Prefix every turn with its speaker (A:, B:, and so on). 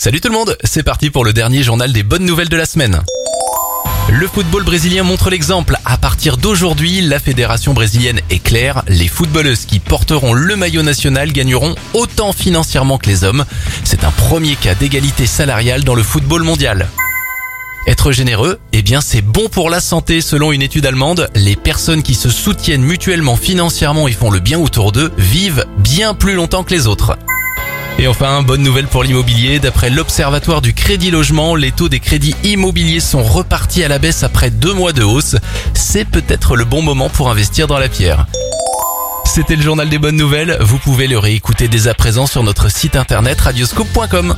A: Salut tout le monde, c'est parti pour le dernier journal des bonnes nouvelles de la semaine. Le football brésilien montre l'exemple. À partir d'aujourd'hui, la fédération brésilienne est claire. Les footballeuses qui porteront le maillot national gagneront autant financièrement que les hommes. C'est un premier cas d'égalité salariale dans le football mondial. Être généreux, eh bien c'est bon pour la santé selon une étude allemande. Les personnes qui se soutiennent mutuellement financièrement et font le bien autour d'eux vivent bien plus longtemps que les autres. Et enfin, bonne nouvelle pour l'immobilier. D'après l'Observatoire du Crédit Logement, les taux des crédits immobiliers sont repartis à la baisse après deux mois de hausse. C'est peut-être le bon moment pour investir dans la pierre. C'était le journal des bonnes nouvelles. Vous pouvez le réécouter dès à présent sur notre site internet radioscope.com.